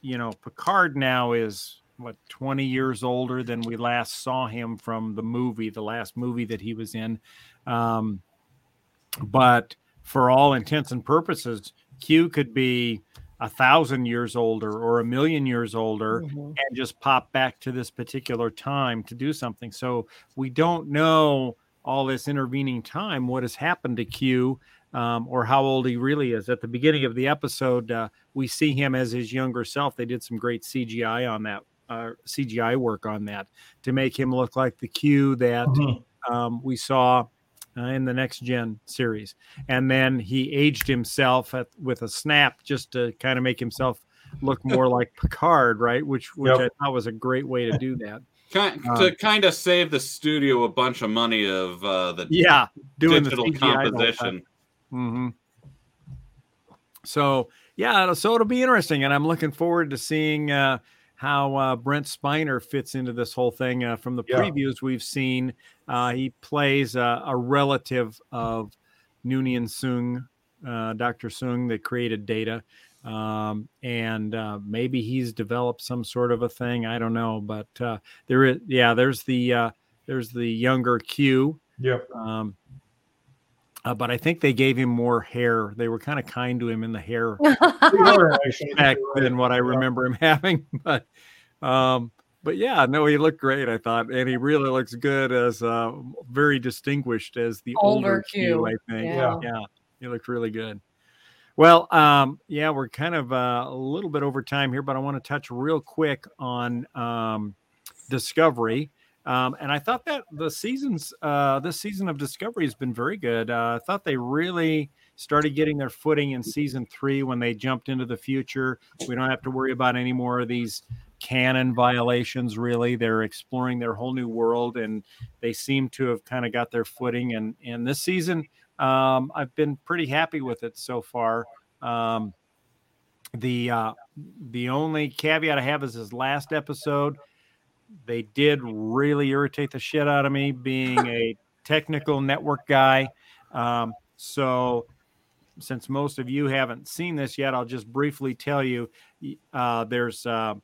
Speaker 2: you know, Picard now is what 20 years older than we last saw him from the movie, the last movie that he was in. Um, but for all intents and purposes, Q could be a thousand years older or a million years older
Speaker 3: Mhm.
Speaker 2: and just pop back to this particular time to do something. So we don't know all this intervening time what has happened to Q um, or how old he really is. At the beginning of the episode, uh, we see him as his younger self. They did some great CGI on that, uh, CGI work on that to make him look like the Q that
Speaker 6: Mhm.
Speaker 2: um, we saw uh, in the next gen series and then he aged himself at, with a snap just to kind of make himself look more like picard right which which
Speaker 6: Yep.
Speaker 2: i thought was a great way to do that
Speaker 5: Kind,
Speaker 2: Um,
Speaker 5: to kind of save the studio a bunch of money of uh, the
Speaker 2: yeah doing
Speaker 5: digital
Speaker 2: the CGI the whole time.
Speaker 5: composition.
Speaker 2: hmm So yeah, so it'll be interesting, and I'm looking forward to seeing uh, how uh, Brent Spiner fits into this whole thing. Uh, from the
Speaker 6: Yeah.
Speaker 2: previews we've seen, uh, he plays a, a relative of Noonien Soong, uh, Dr. Soong, that created Data, um, and uh, maybe he's developed some sort of a thing. I don't know, but uh, there is, yeah, there's the uh, there's the younger Q.
Speaker 6: Yep.
Speaker 2: Um, uh, but I think they gave him more hair. They were kind of kind to him in the hair back than what I remember him having. But, um, but yeah, no, he looked great. I thought, and he really looks good as uh, very distinguished as the older,
Speaker 3: Older
Speaker 2: Q.
Speaker 3: Q,
Speaker 2: I think.
Speaker 3: yeah.
Speaker 2: yeah, he looked really good. Well, um, yeah, we're kind of uh, a little bit over time here, but I want to touch real quick on um, Discovery. Um, and I thought that the seasons, uh, this season of Discovery has been very good. Uh, I thought they really started getting their footing in season three when they jumped into the future. We don't have to worry about any more of these canon violations, really. They're exploring their whole new world and they seem to have kind of got their footing. And, and this season, um, I've been pretty happy with it so far. Um, the uh, the only caveat I have is his last episode. They did really irritate the shit out of me, being a technical network guy. Um, so, since most of you haven't seen this yet, I'll just briefly tell you. Uh, there's uh,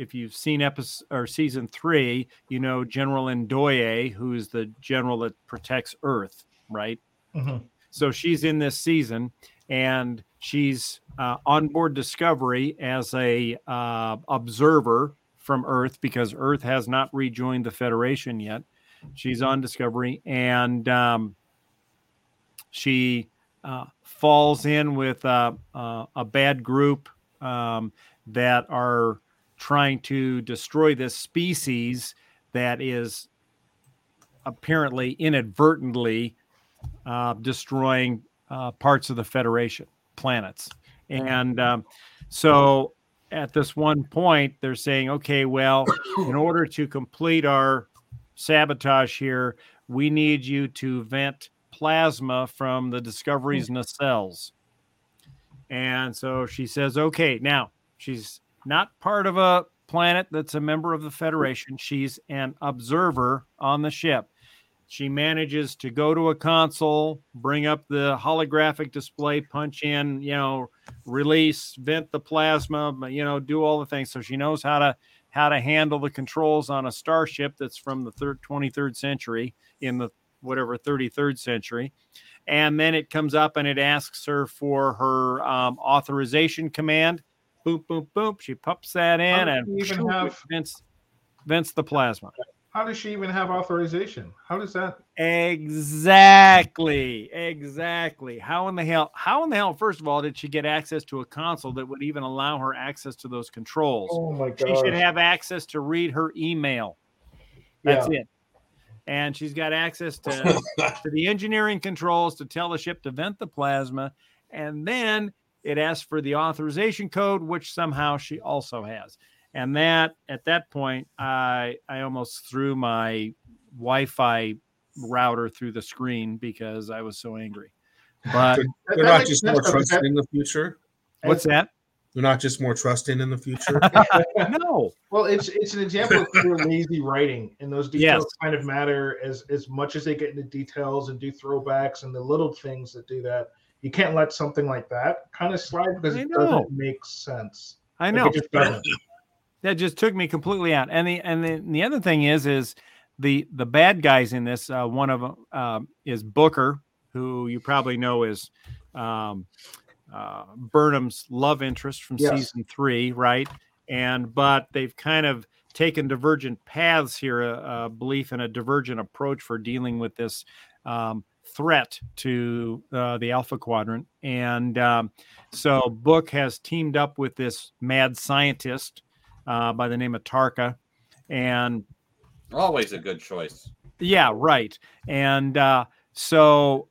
Speaker 2: if you've seen episode or season three, you know General Ndoye, who's the general that protects Earth, right?
Speaker 6: Mhm.
Speaker 2: So she's in this season, and she's uh, on board Discovery as a uh, observer from Earth because Earth has not rejoined the Federation yet. She's on Discovery, and um, she uh, falls in with uh, uh, a bad group um, that are trying to destroy this species that is apparently inadvertently uh, destroying uh, parts of the Federation planets. And um, so at this one point, they're saying, okay, well, in order to complete our sabotage here, we need you to vent plasma from the Discovery's nacelles. And so she says, okay, now she's not part of a planet that's a member of the Federation. She's an observer on the ship. She manages to go to a console, bring up the holographic display, punch in, you know, release, vent the plasma, you know, do all the things. So she knows how to how to handle the controls on a starship that's from the third 23rd century in the whatever 33rd century. And then it comes up and it asks her for her um, authorization command. Boop, boop, boop. She pops that in and
Speaker 6: even have
Speaker 2: vents, vents the plasma.
Speaker 6: How does she even have authorization? How does that?
Speaker 2: Exactly. Exactly. How in the hell? How in the hell? First of all, did she get access to a console that would even allow her access to those controls?
Speaker 6: Oh my god!
Speaker 2: She should have access to read her email. That's yeah. it. And she's got access to, to the engineering controls to tell the ship to vent the plasma. And then it asks for the authorization code, which somehow she also has. And that at that point i i almost threw my wi-fi router through the screen because i was so angry. But
Speaker 4: they're not just more trusting in the future?
Speaker 2: What's that?
Speaker 4: They're not just more trusting in the future?
Speaker 2: No.
Speaker 6: Well it's it's an example of pure lazy writing and those details yes. kind of matter as as much as they get into details and do throwbacks and the little things that do that you can't let something like that kind of slide because it doesn't make sense
Speaker 2: i know like that just took me completely out. And the and the, the other thing is is the the bad guys in this. Uh, one of them uh, is Booker, who you probably know is um, uh, Burnham's love interest from yes. season three, right? And but they've kind of taken divergent paths here, a, a belief in a divergent approach for dealing with this um, threat to uh, the Alpha Quadrant. And um, so Book has teamed up with this mad scientist uh, by the name of Tarka, and
Speaker 5: always a good choice.
Speaker 2: Yeah, right. And uh, so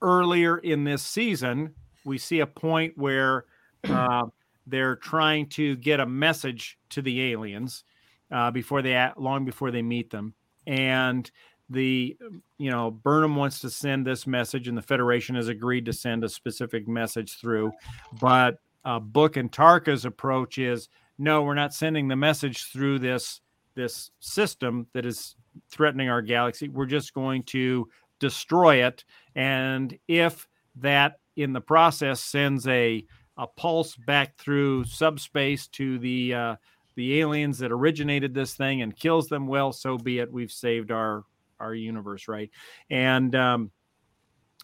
Speaker 2: earlier in this season, we see a point where uh, they're trying to get a message to the aliens uh, before they long before they meet them, and the you know Burnham wants to send this message, and the Federation has agreed to send a specific message through, but uh, Book and Tarka's approach is no, we're not sending the message through this this system that is threatening our galaxy. We're just going to destroy it. And if that in the process sends a a pulse back through subspace to the uh, the aliens that originated this thing and kills them, well, so be it. We've saved our our universe, right? And um,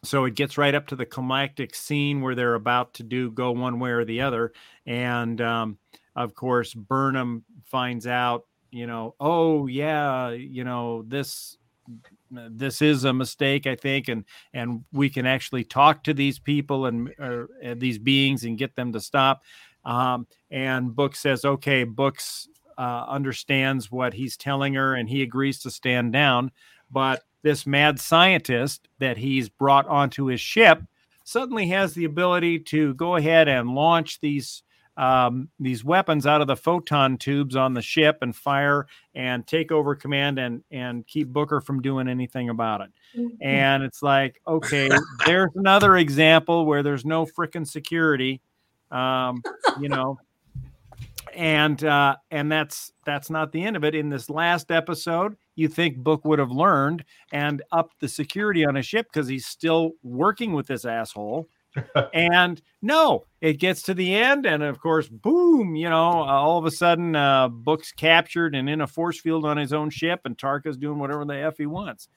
Speaker 2: so it gets right up to the climactic scene where they're about to do go one way or the other, and um, of course, Burnham finds out, you know, oh yeah, you know this this is a mistake, I think, and and we can actually talk to these people and or, uh, these beings and get them to stop. Um, and Book says, okay, Books uh, understands what he's telling her, and he agrees to stand down. But this mad scientist that he's brought onto his ship suddenly has the ability to go ahead and launch these um, these weapons out of the photon tubes on the ship and fire and take over command and and keep Booker from doing anything about it. Mm-hmm. And it's like, okay, there's another example where there's no freaking security, um, you know, and uh, and that's that's not the end of it. In this last episode, you think Book would have learned and upped the security on a ship because he's still working with this asshole and no, it gets to the end, and of course, boom, you know, all of a sudden, uh, Book's captured and in a force field on his own ship, and Tarka's doing whatever the F he wants.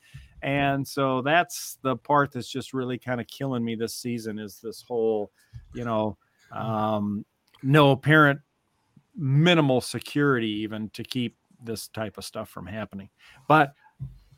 Speaker 2: And so that's the part that's just really kind of killing me this season is this whole, you know, um, no apparent minimal security even to keep this type of stuff from happening. But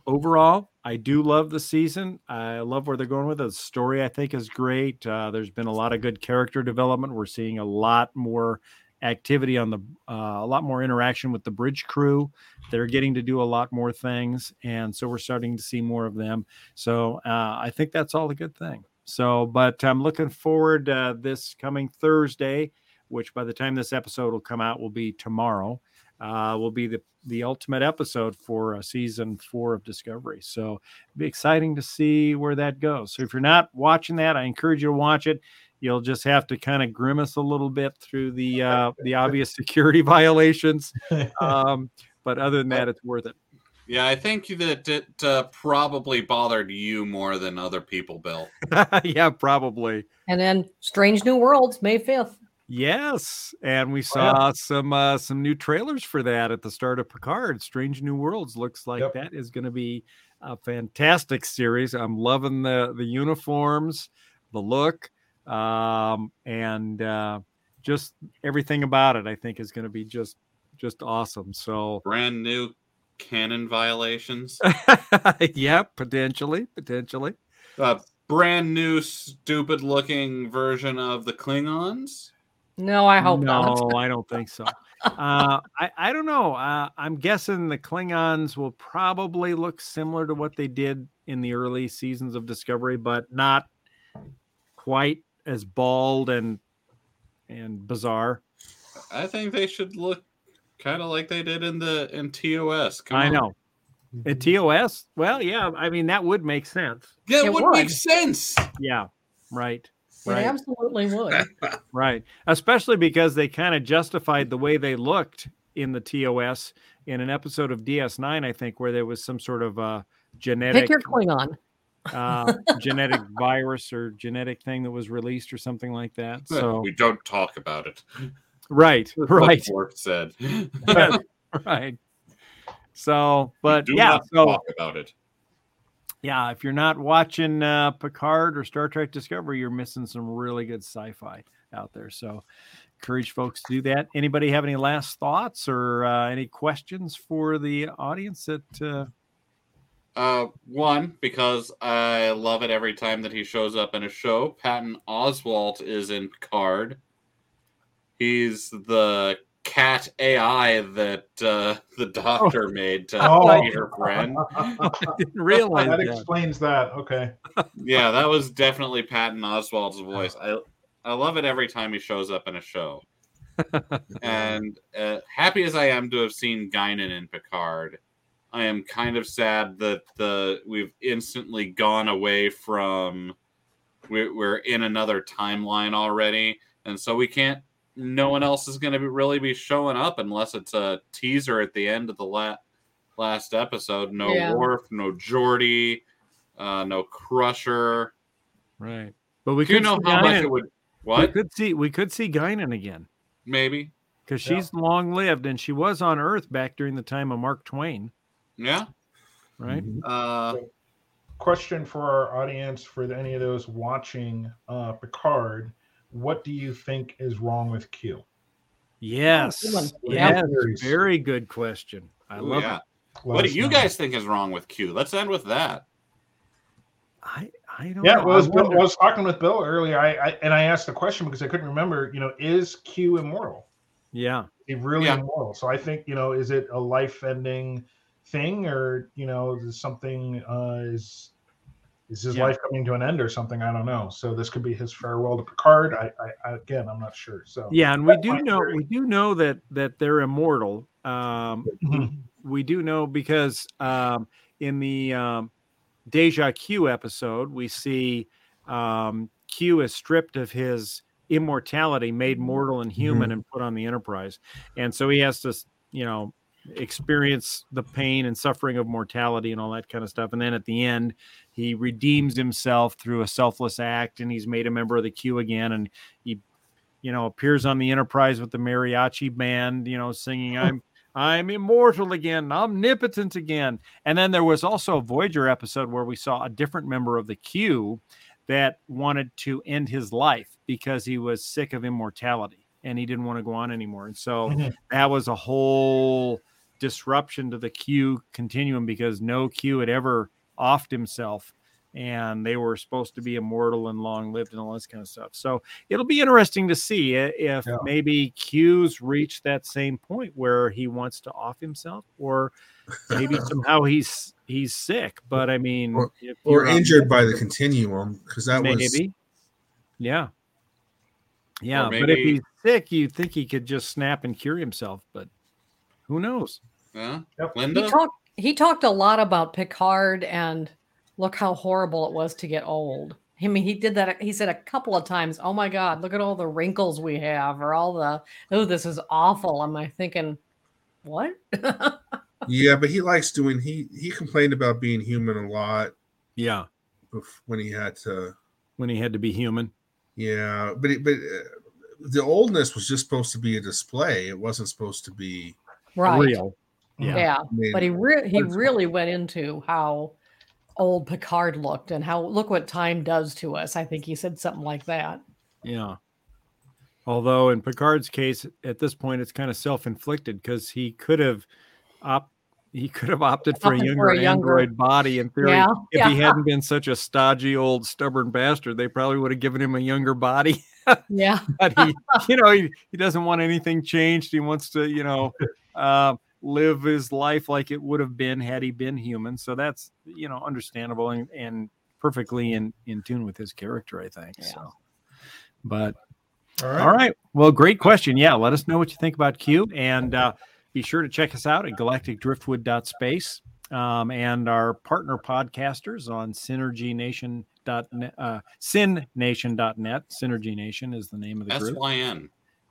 Speaker 2: overall, I do love the season. I love where they're going with it. The story, I think, is great. Uh, there's been a lot of good character development. We're seeing a lot more activity on the, uh, a lot more interaction with the bridge crew. They're getting to do a lot more things, and so we're starting to see more of them. So uh, I think that's all a good thing. So, but I'm looking forward uh, this coming Thursday. Which by the time this episode will come out will be tomorrow, uh, will be the the ultimate episode for uh, season four of Discovery. So it'll be exciting to see where that goes. So if you're not watching that, I encourage you to watch it. You'll just have to kind of grimace a little bit through the uh, the obvious security violations, um, but other than that, it's worth it.
Speaker 5: Yeah, I think that it uh, probably bothered you more than other people, Bill.
Speaker 2: yeah, probably.
Speaker 3: And then Strange New Worlds, May 5th.
Speaker 2: Yes, and we
Speaker 6: Oh, yeah.
Speaker 2: saw some uh, some new trailers for that at the start of Picard. Strange New Worlds looks like
Speaker 6: Yep.
Speaker 2: that is going to be a fantastic series. I'm loving the the uniforms, the look, um, and uh, just everything about it. I think is going to be just just awesome. So
Speaker 5: Brand new canon violations.
Speaker 2: yeah, potentially, potentially.
Speaker 5: A brand new stupid looking version of the Klingons.
Speaker 3: No, I hope not.
Speaker 2: no,
Speaker 3: not.
Speaker 2: I don't think so. Uh, I, I don't know. Uh, I'm guessing the Klingons will probably look similar to what they did in the early seasons of Discovery, but not quite as bald and and bizarre.
Speaker 5: I think they should look kind of like they did in the in TOS. Come
Speaker 2: I
Speaker 5: on.
Speaker 2: know. At TOS, well, yeah, I mean that would make sense.
Speaker 5: Yeah, it
Speaker 3: It
Speaker 5: would
Speaker 3: would.
Speaker 5: make sense.
Speaker 2: Yeah, right,
Speaker 3: It absolutely would.
Speaker 2: right. Especially because they kind of justified the way they looked in the TOS in an episode of DS9, I think, where there was some sort of uh, genetic
Speaker 3: Pick your Klingon.
Speaker 2: uh, genetic virus or genetic thing that was released or something like that. So
Speaker 5: we don't talk about it.
Speaker 2: right, right,
Speaker 5: Borg said.
Speaker 2: right. So, but
Speaker 5: Do
Speaker 2: yeah,
Speaker 5: not
Speaker 2: so
Speaker 5: talk about it.
Speaker 2: Yeah, if you're not watching uh, Picard or Star Trek Discovery, you're missing some really good sci-fi out there. So, encourage folks to do that. Anybody have any last thoughts or uh, any questions for the audience? That uh,
Speaker 5: Uh, one because I love it every time that he shows up in a show. Patton Oswalt is in Picard. He's the cat AI that uh, the doctor made to
Speaker 6: Oh.
Speaker 5: be her friend.
Speaker 2: I didn't realize
Speaker 6: that
Speaker 2: that.
Speaker 6: explains that. Okay.
Speaker 5: Yeah, that was definitely Patton Oswalt's voice. I I love it every time he shows up in a show. and uh, happy as I am to have seen Guinan in Picard, I am kind of sad that the we've instantly gone away from. We're, we're in another timeline already, and so we can't. No one else is going to really be showing up unless it's a teaser at the end of the la- last episode. No
Speaker 3: Yeah.
Speaker 5: Worf, no Geordi, uh, no Crusher.
Speaker 2: right, but we
Speaker 5: Do you
Speaker 2: could
Speaker 5: know
Speaker 2: see
Speaker 5: how much it would? What We
Speaker 2: could see we could see Guinan again.
Speaker 5: Maybe.
Speaker 2: because
Speaker 6: Yeah.
Speaker 2: she's long lived and she was on Earth back during the time of Mark Twain,
Speaker 5: Yeah.
Speaker 2: right?
Speaker 5: Uh,
Speaker 6: Question for our audience, for any of those watching uh, Picard, what do you think is wrong with Q?
Speaker 2: Yes,
Speaker 3: good
Speaker 2: yes,
Speaker 6: Yeah.
Speaker 2: very good question. I
Speaker 5: ooh,
Speaker 2: love
Speaker 5: yeah.
Speaker 2: it.
Speaker 6: Let
Speaker 5: What do you
Speaker 6: know.
Speaker 5: guys think is wrong with Q? Let's end with that.
Speaker 2: I I don't
Speaker 6: Yeah,
Speaker 2: know.
Speaker 6: well, I was,
Speaker 2: I
Speaker 6: Bill- I was talking with Bill earlier, I, I and I asked the question because I couldn't remember. You know, is Q immortal?
Speaker 2: yeah,
Speaker 6: Is he really
Speaker 5: Yeah.
Speaker 6: immortal? So I think you know, is it a life-ending thing, or you know, is something uh, is is his
Speaker 2: Yeah.
Speaker 6: life coming to an end or something? I don't know. So this could be his farewell to Picard. I, I, I again, I'm not sure. So
Speaker 2: yeah, and we do know
Speaker 6: theory.
Speaker 2: we do know that that they're immortal. Um,
Speaker 6: Mhm.
Speaker 2: we do know because um, in the um, Deja Q episode, we see um, Q is stripped of his immortality, made mortal and human, and put on the Enterprise, and so he has to, you know, experience the pain and suffering of mortality and all that kind of stuff. And then at the end, he redeems himself through a selfless act, and he's made a member of the Q again, and he, you know, appears on the Enterprise with the mariachi band, you know, singing "I'm." I'm immortal again, omnipotent again. And then there was also a Voyager episode where we saw a different member of the Q that wanted to end his life because he was sick of immortality and he didn't want to go on anymore. And so
Speaker 6: Mhm.
Speaker 2: that was a whole disruption to the Q continuum because no Q had ever offed himself and they were supposed to be immortal and long lived and all this kind of stuff. So it'll be interesting to see if
Speaker 6: Yeah.
Speaker 2: maybe Q's reached that same point where he wants to off himself or maybe somehow he's he's sick. But I mean,
Speaker 4: Or- or injured by the continuum because that was
Speaker 2: maybe. Yeah. Yeah,
Speaker 5: Or
Speaker 2: but if he's sick, you'd think he could just snap and cure himself, but who knows?
Speaker 5: Yeah.
Speaker 6: Yep.
Speaker 3: He
Speaker 5: Linda.
Speaker 3: talked. He talked a lot about Picard and look how horrible it was to get old. I mean, he did that. He said a couple of times, "Oh my God, look at all the wrinkles we have," or all the, "Oh, this is awful." Am I thinking, what?
Speaker 4: Yeah, but he likes doing. He he complained about being human a lot
Speaker 2: Yeah,
Speaker 4: when he had to.
Speaker 2: when he had to be human.
Speaker 4: Yeah, but it, but uh, the oldness was just supposed to be a display. It wasn't supposed to be.
Speaker 3: right?
Speaker 2: Real.
Speaker 3: Yeah.
Speaker 2: Yeah.
Speaker 4: I mean,
Speaker 3: But he re- he really went into how old Picard looked and how look what time does to us. I think he said something like that.
Speaker 2: Yeah. Although in Picard's case, at this point, it's kind of self-inflicted because he could have op- he could have opted for a younger,
Speaker 3: for a younger-
Speaker 2: android body in theory.
Speaker 3: Yeah,
Speaker 2: If he hadn't been such a stodgy old stubborn bastard, they probably would have given him a younger body.
Speaker 3: Yeah.
Speaker 2: but he, you know, he, he doesn't want anything changed. He wants to, you know, uh, live his life like it would have been had he been human. So that's, you know, understandable and, and perfectly in, in tune with his character, I think.
Speaker 3: Yeah.
Speaker 2: So, but
Speaker 6: All right.
Speaker 2: all right. Well, great question. Yeah. Let us know what you think about Q and uh, be sure to check us out at galacticdriftwood.space um, and our partner podcasters on synergynation.net, uh, synnation.net. Synergy Nation is the name of the group.
Speaker 5: Y N.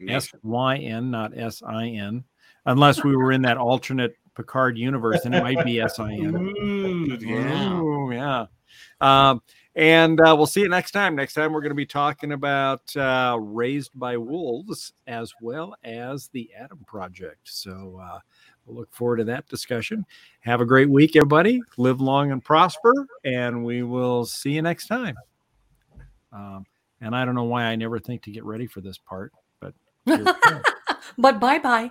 Speaker 2: S Y N, not S I N, unless we were in that alternate Picard universe, and it might be S I N.
Speaker 5: Ooh, yeah.
Speaker 2: Ooh, yeah. Um, and uh, we'll see you next time. Next time, we're going to be talking about uh, Raised by Wolves as well as the Adam Project. So uh, we'll look forward to that discussion. Have a great week, everybody. Live long and prosper, and we will see you next time. Um, and I don't know why I never think to get ready for this part, but here we go.
Speaker 3: But bye bye.